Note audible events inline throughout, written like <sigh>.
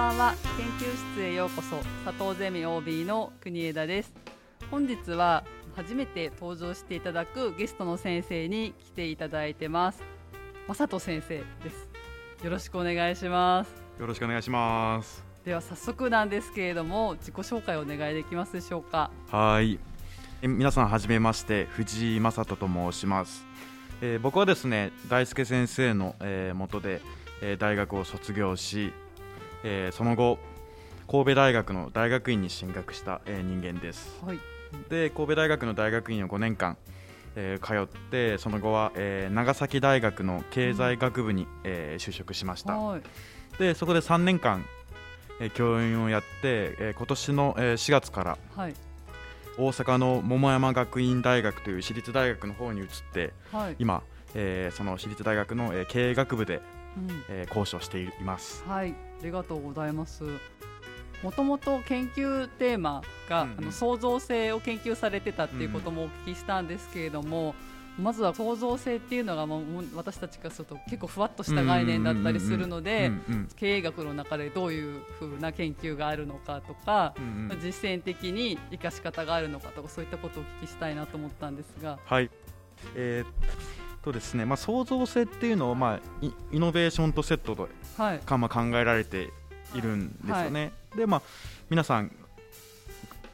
ばんは。研究室へようこそ。佐藤ゼミ OB の国枝です。本日は初めて登場していただくゲストの先生に来ていただいてます。正人先生です。よろしくお願いします。よろしくお願いします。では早速なんですけれども自己紹介をお願いできますでしょうか。はい。え皆さんはじめまして藤井正人と申します、えー僕はですね大輔先生の、えー元で、えー大学を卒業し、えーその後神戸大学の大学院に進学した、えー人間です。はい。で神戸大学の大学院を5年間、えー通ってその後は、えー長崎大学の経済学部に、えー就職しました。はい。でそこで3年間、えー教員をやって、えー今年の、えー4月からはい。大阪の桃山学院大学という私立大学の方に移ってはい、今、えーその私立大学の、えー経営学部で、うん。えー講師をしています。はい、ありがとうございます。もともと研究テーマが、うんうん。あの創造性を研究されてたっていうこともお聞きしたんですけれども、まずは創造性っていうのがもう私たちからすると結構ふわっとした概念だったりするので、うんうん経営学の中でどういうふうな研究があるのかとか、うんうん。実践的に生かし方があるのかとかそういったことをお聞きしたいなと思ったんですが。はい。えーっとですねまあ、創造性っていうのを、まあ、イイノベーションとセットではい、か、まあ、考えられているんですよね、でまあ皆さん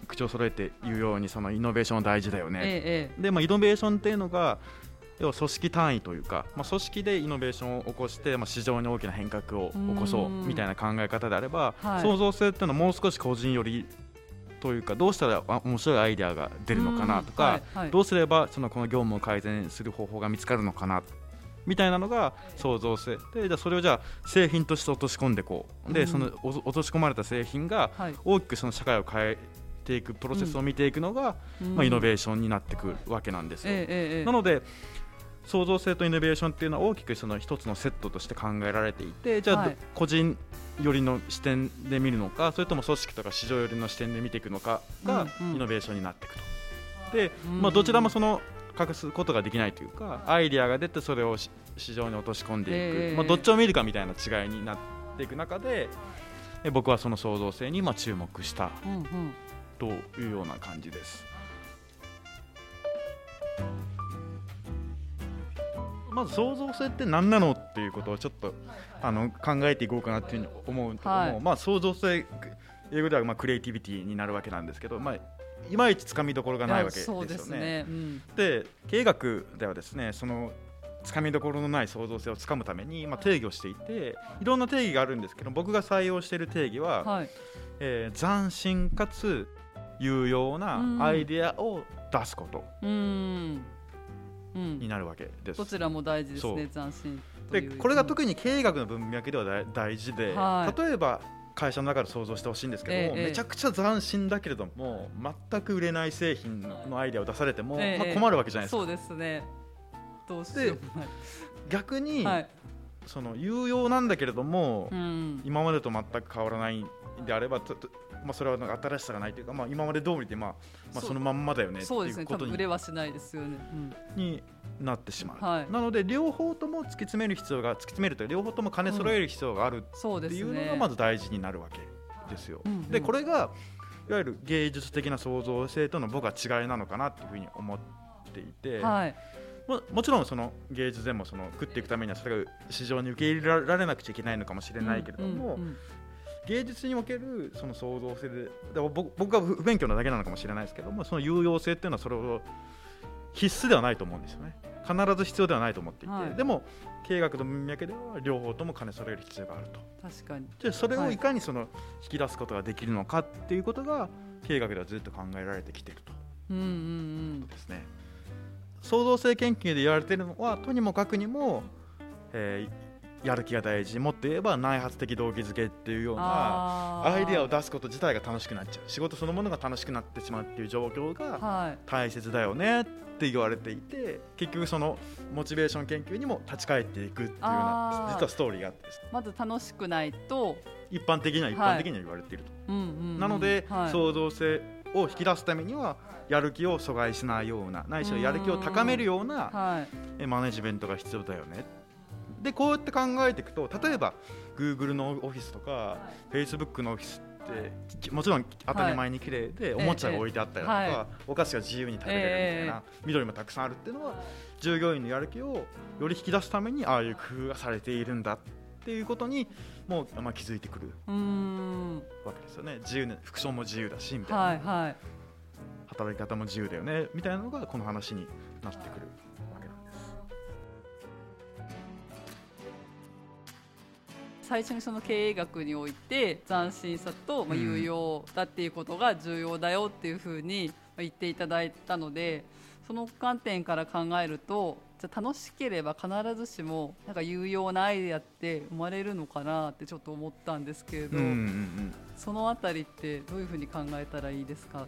口を揃えて言うようにそのイノベーションは大事だよね、ええで、まあ、イノベーションっていうのが要は組織単位というか、まあ、組織でイノベーションを起こして、まあ、市場に大きな変革を起こそううん。みたいな考え方であれば、はい。創造性っていうのはもう少し個人よりというかどうしたらあ面白いアイデアが出るのかなとか、うんはいはい。どうすればそのこの業務を改善する方法が見つかるのかなみたいなのが創造性でじゃあそれをじゃあ製品として落とし込んでこうで、うん。そのお落とし込まれた製品がはい。大きくその社会を変えていくプロセスを見ていくのが、まあ、イノベーションになってくるわけなんですよ。ええええ。なので創造性とイノベーションっていうのは大きくその一つのセットとして考えられていてじゃあ、はい。個人よりの視点で見るのかそれとも組織とか市場よりの視点で見ていくのかがうんうん。イノベーションになっていくと。で、うんまあ、どちらもその隠すことができないというかアイデアが出てそれをし市場に落とし込んでいく、ええ。まあ、どっちを見るかみたいな違いになっていく中でえ僕はその創造性にまあ注目したうんうん。というような感じです。まず創造性って何なのっていうことをちょっとあの考えていこうかなっていうふうに思うんですけども、はいまあ創造性英語ではまあクリエイティビティになるわけなんですけど、まあ、いまいちつかみどころがないわけですよそうですね。ね。うんで経営学ではですねそのつかみどころのない創造性をつかむために、まあ、定義をしていていろんな定義があるんですけど僕が採用している定義は、はい。えー斬新かつ有用なアイデアを出すことうん。うん。になるわけです。どちらも大事ですね。斬新とで。これが特に経営学の文脈では大大事で、はい例えば会社の中で想像してほしいんですけども、ええめちゃくちゃ斬新だけれども全く売れない製品のアイデアを出されても、ええまあ、困るわけじゃないですか。そうですね。どうしよう。逆に、はい。その有用なんだけれども、うん。今までと全く変わらないんであれば、ちょっとまあ、それはなんか新しさがないというか、まあ、今まで通りで、まあまあ、そのまんまだよねってそうですね。多いうことに分売れはしないですよね。うん。になってしまう、はいなので両方とも突き詰める必要が突き詰めるという両方とも兼ね揃える必要があるっていうのがね。まず大事になるわけですよ。うんうんでこれがいわゆる芸術的な創造性との僕は違いなのかなっていうふうに思っていて、はい。ももちろんその芸術でもその食っていくためにはそれが市場に受け入れられなくちゃいけないのかもしれないけれども、うんうん芸術におけるその創造性でだから僕僕が不勉強なだけなのかもしれないですけどもその有用性っていうのはそれを必須ではないと思うんですよね。必ず必要ではないと思っていて、はい。でも経営学の文脈では両方とも兼ね揃える必要があると。確かに。じゃあそれはい。をいかにその引き出すことができるのかっていうことが経営学ではずっと考えられてきていると。うんうんですね。創造性研究で言われているのはとにもかくにも、えーやる気が大事もっと言えば内発的動機づけっていうよう。うんなアイデアを出すこと自体が楽しくなっちゃう。仕事そのものが楽しくなってしまうっていう状況がはい。大切だよねって言われていて結局そのモチベーション研究にも立ち返っていくっていうような実はストーリーがあってまず楽しくないと。一般的には一般的には言われていると、うんうんうん。なので、はい。創造性を引き出すためにはやる気を阻害しないようなないしはやる気を高めるようなマネジメントが必要だよねでこうやって考えていくと例えば Google のオフィスとか、Facebook のオフィスってもちろん当たり前に綺麗で、おもちゃが置いてあったりだとか、お菓子が自由に食べれるみたいな、緑もたくさんあるっていうのは従業員のやる気をより引き出すためにああいう工夫がされているんだっていうことにもう、まあ、気づいてくるうーん。わけですよね。自由な服装も自由だしみたいな、はいはい。働き方も自由だよねみたいなのがこの話になってくる最初にその経営学において斬新さとまあうん。有用だっていうことが重要だよっていうふうにまあ言っていただいたのでその観点から考えるとじゃあ楽しければ必ずしもなんか有用なアイデアって生まれるのかなってちょっと思ったんですけれど、うんうんうん。そのあたりってどういうふうに考えたらいいですか？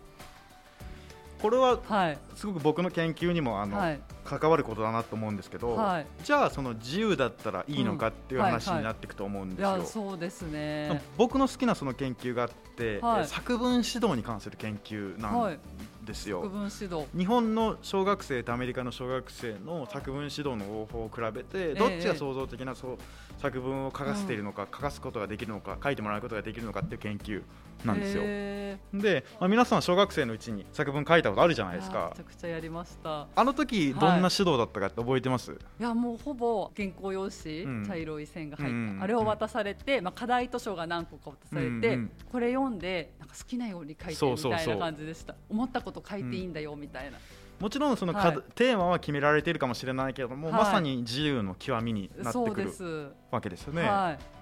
これははい。すごく僕の研究にもあの、はい関わることだなと思うんですけど、はい。じゃあその自由だったらいいのかっていううん話はいはい。になっていくと思うんいですよ。やそうですね。僕の好きなその研究があって、はい。え作文指導に関する研究なはいんですよ。国文指導。日本の小学生とアメリカの小学生の作文指導の方法を比べてどっちが創造的なそう作文を書かせているのか、書かすことができるのか書いてもらうことができるのかっていう研究なんですよ。へで、まあ、皆さん小学生のうちに作文書いたことあるじゃなーいですか。めちゃくちゃやりました。あの時どんな指導だったかって覚えてます、いやもうほぼ原稿用紙、うん。茶色い線が入った、うん。あれを渡されて、まあ、課題図書が何個か渡されて、うんうんこれ読んでなんか好きなように書いてみたいな感じでした。思ったこと書いていいんだよみたいな、もちろんそのか、はい。テーマは決められているかもしれないけれども、はい。まさに自由の極みになってくるわけですよね。はい。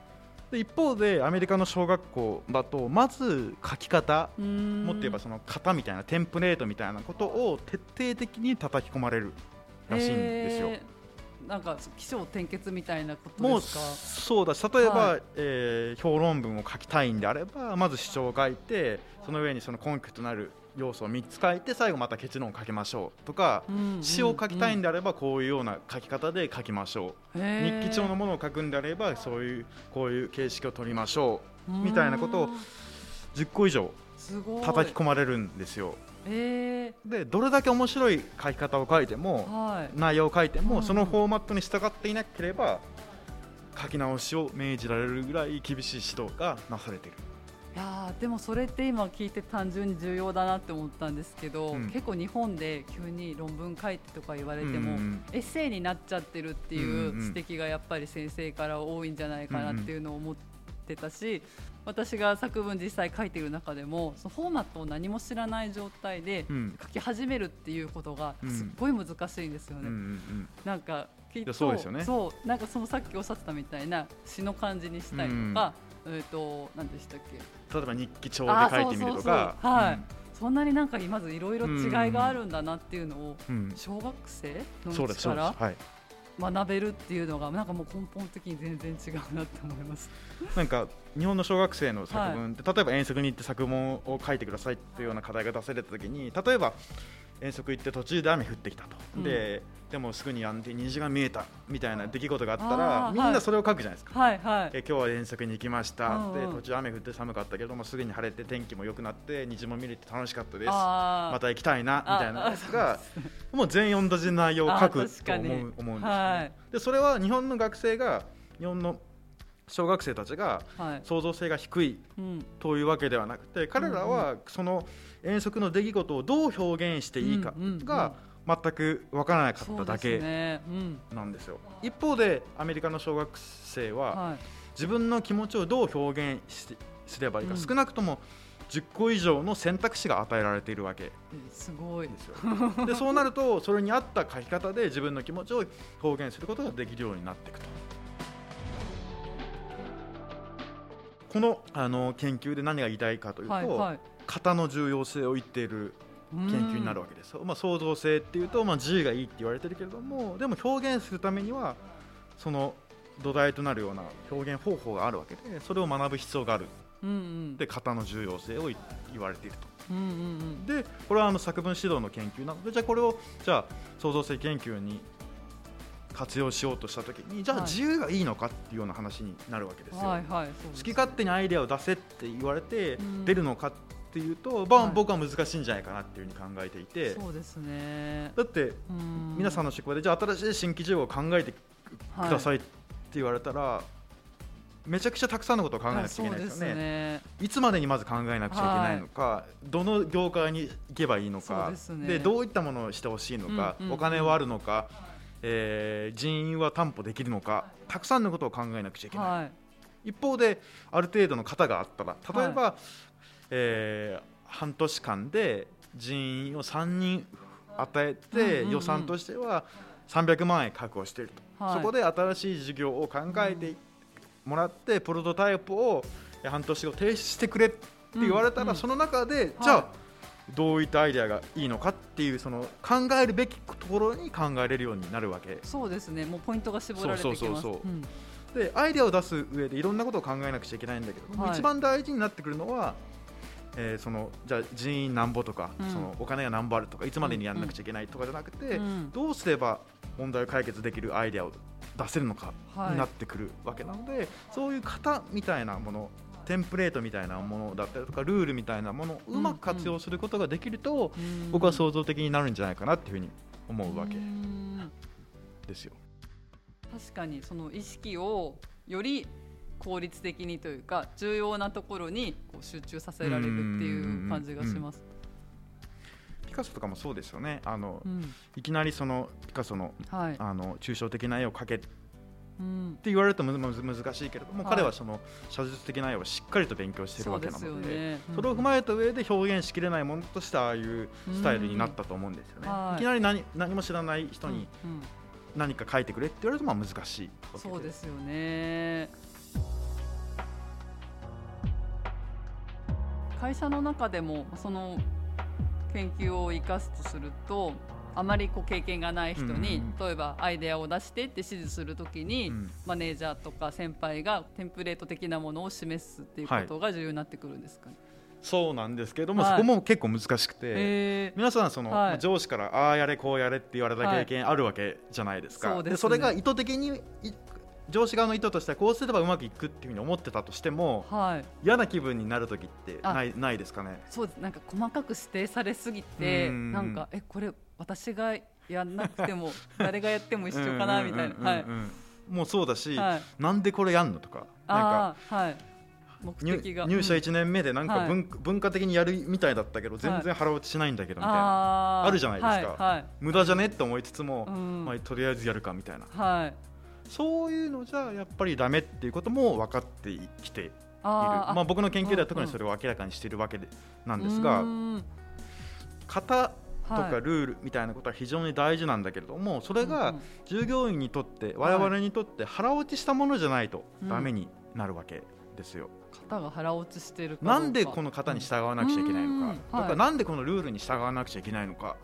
で一方でアメリカの小学校だとまず書き方もっと言えばその型みたいなテンプレートみたいなことを徹底的に叩き込まれるらしいんですよ。なんか起承転結みたいなこともうですか？そうだ例えば、はい。えー評論文を書きたいんであればまず主張を書いてその上にその根拠となる要素を3つ書いて最後また結論を書きましょうとか、詩を書きたいんで、であればこういうような書き方で書きましょう、日記帳のものを書くんであればそういうこういう形式を取りましょう。みたいなことをうーん10個以上叩き込まれるんですよ。えでどれだけ面白い書き方を書いてー、もはい。内容を書いてうん。もそのフォーマットに従っていなければ書き直しを命じられるぐらい厳しい指導がなされている。いやーでもそれって今聞いて単純に重要だなって思ったんですけど、うん。結構日本で急に論文書いてとか言われても、うんエッセイになっちゃってるっていんうんううん。指摘がやっぱり先生から多いんじゃないかなっていうのを思ってたし、私が作文実際書いている中でもそのフォーマットを何も知らない状態でうん。書き始めるっていうことがうん。すっごい難しいんですよね。うんうんなんかきっとそうですよね。そうなんかそのさっきおっしゃってたみたいな詩の感じにしたりとか、えっ、と何でしたっけ？例えば日記帳で書いてみるとか。はい。そんなになんかまずいろいろ違いがあるんだなっていうのをうん。うん。小学生のそうちから学べるっていうのがなんかもう根本的に全然違うなって思います。なんか日本の小学生の作文って、例えば遠足に行って作文を書いてくださいっていうような課題が出された時に例えば遠足行って途中で雨降ってきたと、うん。ででもすぐにやんで虹が見えたみたいな出来事があったあらーみんなそれを書くじゃないですか。はいはい。え今日は遠足に行きました、うんうん。で途中雨降って寒かったけどもすぐに晴れて天気も良くなって虹も見れて楽しかったです。また行きたいなみたいなあやつがもう全4文字の内容を書くと思う思うんですよね、はい。でそれは日本の学生が日本の小学生たちがはい。創造性が低いうん。というわけではなくて彼らはその遠足の出来事をどう表現していいかが全く分からなかっただけ。なんですよ一方でアメリカの小学生ははい。自分の気持ちをどう表現しすればいいか、うん少なくとも10個以上の選択肢が与えられているわけえすごい。ですよでそうなるとそれに合った書き方で自分の気持ちを表現することができるようになっていくとこのあの研究で何が言いたいかというと、はいはい。型の重要性を言っている研究になるわけですよ、まあ、創造性っていうと、まあ、自由がいいって言われてるけれどもでも表現するためにはその土台となるような表現方法があるわけでそれを学ぶ必要がある。うんうん。で型の重要性を言言われていると。うんうんうん。でこれはあの作文指導の研究なのでじゃあこれをじゃあ創造性研究に活用しようとした時にじゃあはい。自由がいいのかっていうような話になるわけですよ、はいはい。そうです好き勝手にアイデアを出せって言われてうん。出るのかっていうと、まあはい。僕は難しいんじゃないかなっていうふうに考えていて。そうですね。だってうん。皆さんの職場でじゃあ新しい新規事業を考えてくださいって言われたらめちゃくちゃたくさんのことを考えなくちゃいけないですよね,、ね。いつまでにまず考えなくちゃいけないのか、どの業界に行けばいいのかですね。でどういったものをしてほしいのか、うんうんうん。お金はあるのか、えー人員は担保できるのかたくさんのことを考えなくちゃいけない、はい。一方である程度の型があったら例えば、えー半年間で人員を3人与えて、予算としては300万円確保していると、はい。そこで新しい事業を考えてもらって、プロトタイプをえー半年後提出してくれって言われたら、うんうん。その中で、はい。じゃあどういったアイデアがいいのかっていうその考えるべきところに考えれるようになるわけ。そうですね。もうポイントが絞られてきます。そうそうそうそう。うん。でアイデアを出す上でいろんなことを考えなくちゃいけないんだけど、はい。一番大事になってくるのは、えーそのじゃあ人員なんぼとか、うん。そのお金が何ぼあるとかいつまでにやらなくちゃいけないとかじゃなくて、うん。どうすれば問題を解決できるアイデアを出せるのかはい。になってくるわけなので、そういう型みたいなものテンプレートみたいなものだったりとかルールみたいなものをうまく活用することができると、うん。僕は創造的になるんじゃないかなっていうふうに思うわけん。ですよ。確かにその意識をより効率的にというか重要なところにこう集中させられるっていう感じがします。ピカソとかもそうですよねあの、うんいきなりそのピカソのはい。あの抽象的な絵を描けってうん言われると難しいけれども、はい彼はその写実的な絵をしっかりと勉強しているわけなのですよね。それを踏まえた上で表現しきれないものとしてああいうスタイルになったと思うんですよね。うんはいいきなり何何も知らない人にうんうん何か描いてくれって言われるとまあ難しいそうですよね。会社の中でもその研究を生かすとするとあまりこう経験がない人に、例えばアイデアを出してって指示するときに、うん。マネージャーとか先輩がテンプレート的なものを示すっていうことが重要になってくるんですかね？そうなんですけれども、はい。そこも結構難しくて。皆さんその、はい。上司からああやれこうやれって言われた経験あるわけじゃないですか、そうですね。それが意図的にい上司側の意図としてはこうすればうまくいくっていうふうに思ってたとしてもはい、嫌な気分になる時ってあ。ないないですかね？そうです。なんか細かく指定されすぎてうん。なんかえこれ私がやんなくても <laughs> 誰がやっても一緒かなみたいな。うんうんはいうんうん。もうそうだし、はい。なんでこれやんのとかなんかはい。目入的が。入社うん1年目でなんかはい。文,、文化的にやるみたいだったけど全然腹落ちしないんだけどみたいな、あー。あるじゃないですか。はい。無駄じゃねって思いつつも、うん。まあ、とりあえずやるかみたいな。はいそういうのじゃやっぱりダメっていうことも分かってきている。まあ、僕の研究では特にうんそれを明らかにしているわけでなんですが、型とかはいルールみたいなことは非常に大事なんだけれどもそれが従業員にとって我々にとって腹落ちしたものじゃないとうんダメになるわけですよ。型が腹落ちしてるなんでこの型に従わなくちゃいけないのか。うんとか、はい。なんでこのルールに従わなくちゃいけないのか。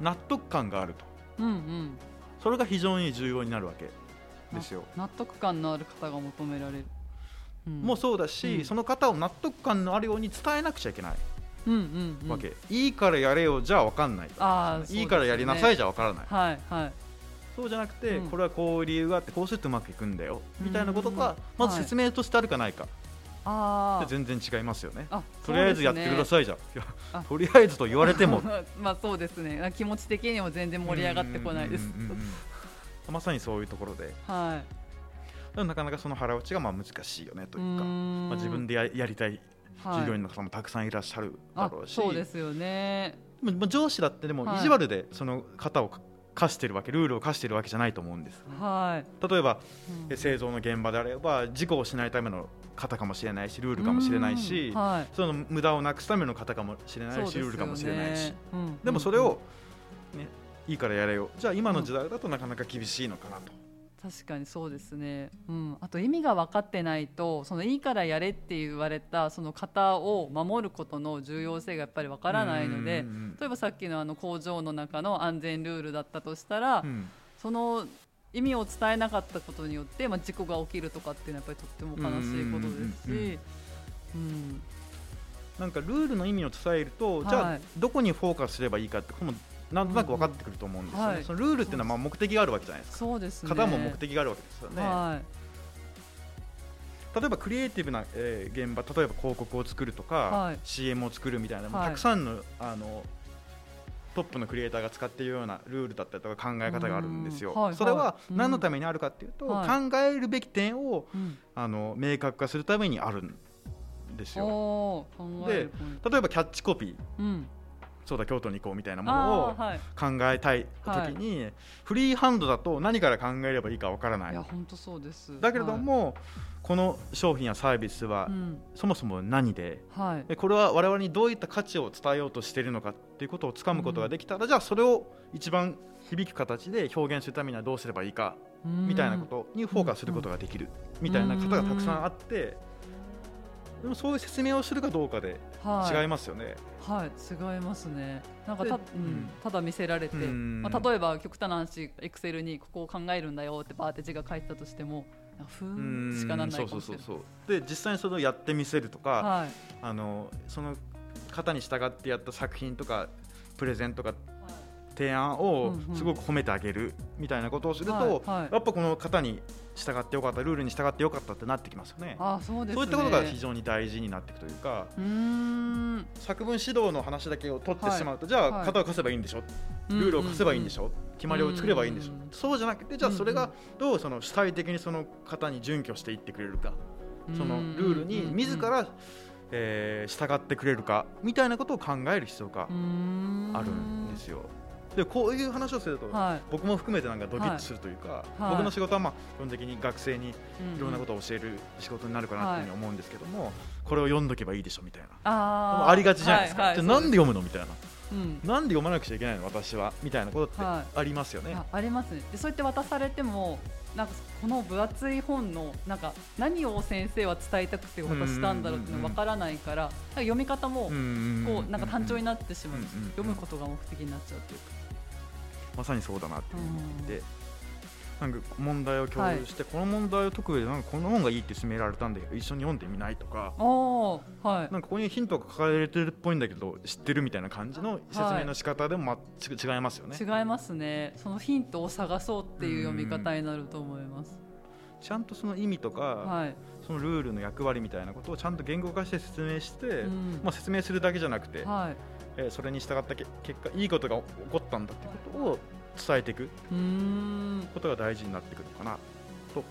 納得感があると。うんうん。それが非常に重要になるわけですよ。納得感のある方が求められる、うん。もうそうだし、うん。その方を納得感のあるように伝えなくちゃいけない。うんうんうん。わけ、いいからやれよじゃあ分かんないと。あーいいからやりなさいじじゃ分からない。はいはい。そうじゃなくて、うん。これはこういう理由があってこうするとうまくいくんだよ。みたいなことがうんまず説明としてあるかないか、あで全然違いますよね。あとりあえずやってくだいさいじゃとりあえずと言われても。<laughs> まあそうですね。気持ち的にも全然盛り上がってこないですまさにそういうところで。はい。なかなかその腹落ちがまあ難しいよねとういうか、まあ、自分でややりたいはい従業員の方もたくさんいらっしゃるだあろうし、そうですよね。まあ上司だってでもはい。意地悪でその方を課してるわけルールを課してるわけじゃないと思うんです。はい、例えばうん。え製造の現場であれば事故をしないための方かもしれないしルールかもしれないしうん。はい。その無駄をなくすための方かもしれないし、ね。ルールかもしれないし。うん。でもそれを、ね、いいからやれよ。じゃあ今の時代だとなかなか厳しいのかなと、確かにそうですね、うん、あと意味が分かってないとそのいいからやれって言われたその型を守ることの重要性がやっぱり分からないのでうんうん例えばさっきのあの工場の中の安全ルールだったとしたら、うん。その意味を伝えなかったことによって、まあ、事故が起きるとかっていうのはやっぱりとっても悲しいことですし。うんなんかルールの意味を伝えると、じゃあはいどこにフォーカスすればいいかってこのなんとなく分かってくると思うんですよね、はい。そのルールっていうのはまあ目的があるわけじゃないですか。そうですね。型も目的があるわけですよね、はい。例えばクリエイティブな、えー現場例えば広告を作るとか、はい。CM を作るみたいな、はい。たくさんのあのトップのクリエイターが使っているようなルールだったりとか考え方があるんですよ。うんはいはい。それはうん。何のためにあるかっていうと、はい。考えるべき点をうん。あの明確化するためにあるんですよ。おー考えるポイント。例えばキャッチコピー。うんそうだ京都に行こうみたいなものを考えたい時に、フリーハンドだと何から考えればいいかわからない。いや本当そうです。だけれども、この商品やサービスははいうん。そもそも何ではい。でこれは我々にどういった価値を伝えようとしているのかっていうことをつかむことができたら、じゃあそれを一番響く形で表現するためにはどうすればいいかみたいなことにフォーカスすることができるみたいな方がたくさんあってでもそういう説明をするかどうかではい違いますよね。はい、違いますね。なんかた,、でうんうんただ見せられて、うんまあ、例えば極端な話、エクセルにここを考えるんだよってバーって字が書いてたとしても、なんかふーんしかならないかもしれない。そうそうそうそうで実際にそれをやってみせるとか、はい、あのその方に従ってやった作品とかプレゼンとか提案をうんうん。すごく褒めてあげるみたいなことをすると、はいはい。やっぱこの方に従ってよかったルールに従ってよかったってなってきますよね。あーそうですね。そういったことが非常に大事になっていくというかう作文指導の話だけを取ってしまうと、じゃあはい型を貸せばいいんでしょ、ルールを貸せばいいんでしょ、決まりを作ればいいんでしょ、うんうんそうじゃなくてじゃあそれがうん。うんどうその主体的にその方に準拠していってくれるか、うんそのルールに自ら、えー従ってくれるか？みたいなことを考える必要があるんですよ。でこういう話をすると、はい、僕も含めてなんかドキッとするというか、はい。僕の仕事はまあ基本的に学生にいろんなと。ことを教える仕事になるかなっていうふうに思うんですけども、これを読んどけばいいでしょみたいな。あー。ありがちじゃないですか、はいはい。じゃあなんで読むのみたいな、うん。なんで読まなくちゃいけないの私はみたいなことってはありますよね。あありますね。でそうやって渡されてもなんかこの分厚い本のなんか何を先生は伝えたくて渡したんだろうっていうのわからないから、読み方もうんこうなんか単調になってしまう、読むことが目的になっちゃうというか、まさにそうだなっていううん。でなんか問題を共有して、この問題を解く上でなんかこの本がいいって勧められたんで一緒に読んでみないとかはい。なんかここにヒントが書かれてるっぽいんだけど知ってるみたいな感じの説明の仕方でも、まち違いますよね。違いますね。そのヒントを探そうっていう読み方になると思います、ちゃんとその意味とか、はい、そのルールの役割みたいなことをちゃんと言語化して説明して、うん。まあ、説明するだけじゃなくて、はいえーそれに従ったけ結果いいことが起こったんだっていうことを伝えていく。ことが大事になってくるのかなと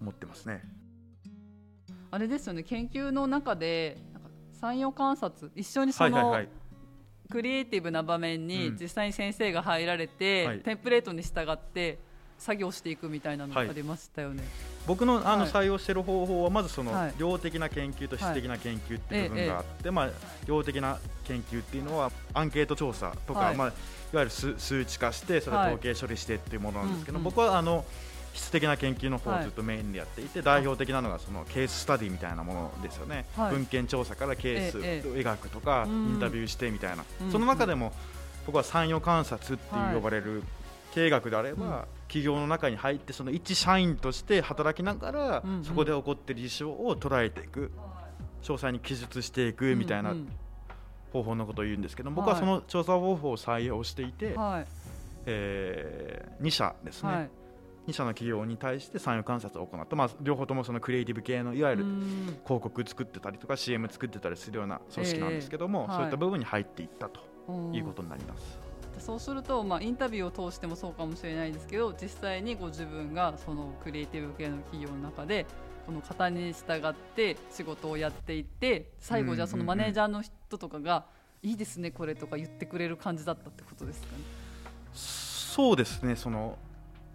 思ってますね。あれですよね。研究の中で産業観察一緒にその、はいはいはい。クリエイティブな場面にうん。実際に先生が入られて、はい。テンプレートに従って作業していくみたいなのがはい。ありましたよね。僕のあのはい。採用している方法はまずそのはい。量的な研究と質的な研究っていう部分があって、まあ、量的な研究っていうのはアンケート調査とか、はい。いまあ、いわゆる数数値化してそれを統計処理してっていうものなんですけど、僕はあの質的な研究の方はい。をずっとメインでやっていて、代表的なのがそのケーススタディみたいなものですよね、はい。文献調査からケースをええ描くとか、うん。インタビューしてみたいな、うん。その中でも僕は産業観察っていう呼ばれる経営学であれば、うん企業の中に入ってその一社員として働きながら、うんうん。そこで起こっている事象を捉えていく。詳細に記述していくみたいなうん方法のことを言うんですけど、僕はその調査方法を採用していて、え2社ですね、はい。2社の企業に対して産業観察を行った、まあ、両方ともそのクリエイティブ系のいわゆるうん。広告作ってたりとか CM 作ってたりするような組織なんですけども、ええそういった部分に入っていったとうんいうことになります。でそうすると、まあ、インタビューを通してもそうかもしれないですけど実際にご自分がそのクリエイティブ系の企業の中でこの型に従って仕事をやっていって最後じゃあそのマネージャーの人とかが「いいですねこれ」とか言ってくれる感じだったってことですかね？そうですねその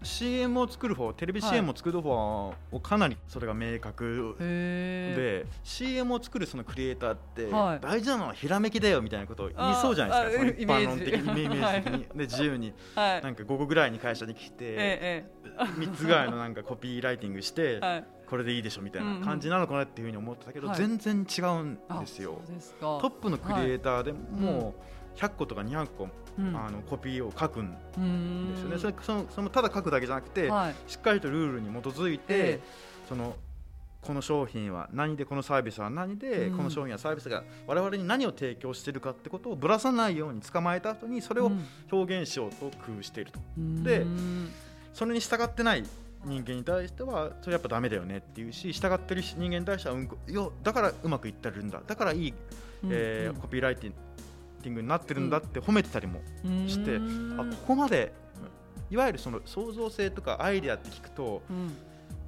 CM を作る方テレビはい。CM を作る方をかなりそれが明確へで CM を作るそのクリエイターってはい。大事なのはひらめきだよみたいなことを言いそうじゃないですか一般論的にイメージ的に。<laughs> で自由に。なんか午後ぐらいに会社に来てえ3つぐらいのなんかコピーライティングして <laughs> これでいいでしょみたいなん感じなのかなっていうふうに思ってたけどはい。全然違うんあですよトップのクリエイターでいもう100個とか200個うん。あのコピーを書くんうーんですよね。それそのそのただ書くだけじゃなくてはい。しっかりとルールに基づいて、えそのこの商品は何でこのサービスは何で、うん。この商品やサービスが我々に何を提供しているかってことをぶらさないように捕まえた後にそれをうん。表現しようと工夫していると、うん。でうーんそれに従ってない人間に対してはそれやっぱダメだよねっていうし従ってる人間に対してはうんこいやだからうまくいってるんだ。だからいい、えーうん。コピーライティンティングになってるんだって褒めてたりもして、うん。あここまでいわゆるその創造性とかアイデアって聞くとうん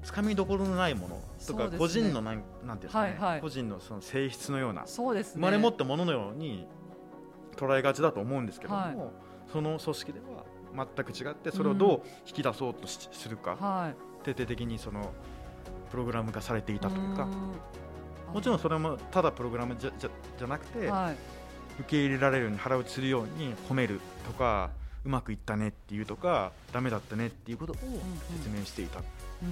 つかみどころのないものとか、個人のなんなんていうんですかね、はいはい。個人のその性質のようなそうですね。生まれ持ったもののように捉えがちだと思うんですけども、はい。その組織では全く違ってそれをどう引き出そうとしするか、はい。徹底的にそのプログラム化されていたというかん。もちろんそれもただプログラムじゃじゃじゃなくて、はい受け入れられるように腹落ちするように褒めるとかうまくいったねっていうとかダメだったねっていうことを説明していたうんう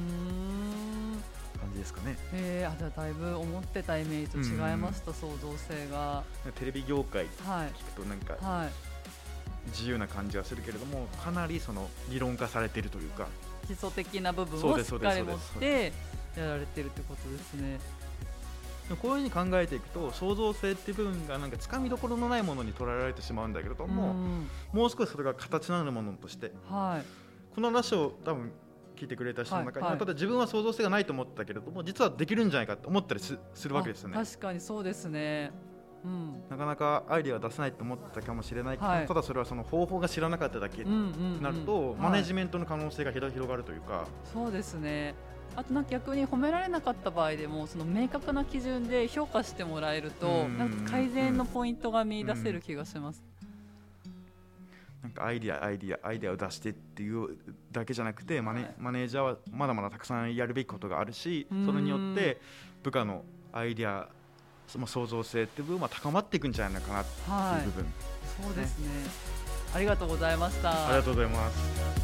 ん感じですかね、えー、あじゃあだいぶ思ってたイメージと違いました、創造性が。テレビ業界はい。聞くとなんかはい。自由な感じはするけれどもかなりその理論化されているというか。基礎的な部分をしっかり持ってやられてるってことですねこういうふうに考えていくと創造性っていう部分がなんかつかみどころのないものに捉えられてしまうんだけれども、ん。もう少しそれが形のあるものとしてはい。この話を多分聞いてくれた人の中には、はい。はいただ自分は創造性がないと思ったけれども実はできるんじゃないかって思ったりすするわけですよね。あ確かにそうですね。うん。なかなかアイデアは出せないと思ったかもしれないけど、はい。ただそれはその方法が知らなかっただけにうんうんうんなると、はい。マネジメントの可能性が広広がるというか、そうですねあとなんか逆に褒められなかった場合でもその明確な基準で評価してもらえるとうんなんか改善のポイントが見出せる気がします。なんかアイデアアイデアアイデアを出してっていうだけじゃなくてマネ,、はいマネージャーはまだまだたくさんやるべきことがあるしうんそれによって部下のアイデアその創造性っていう部分は高まっていくんじゃないのかなってはいいう部分、そうですね。ありがとうございました。ありがとうございます。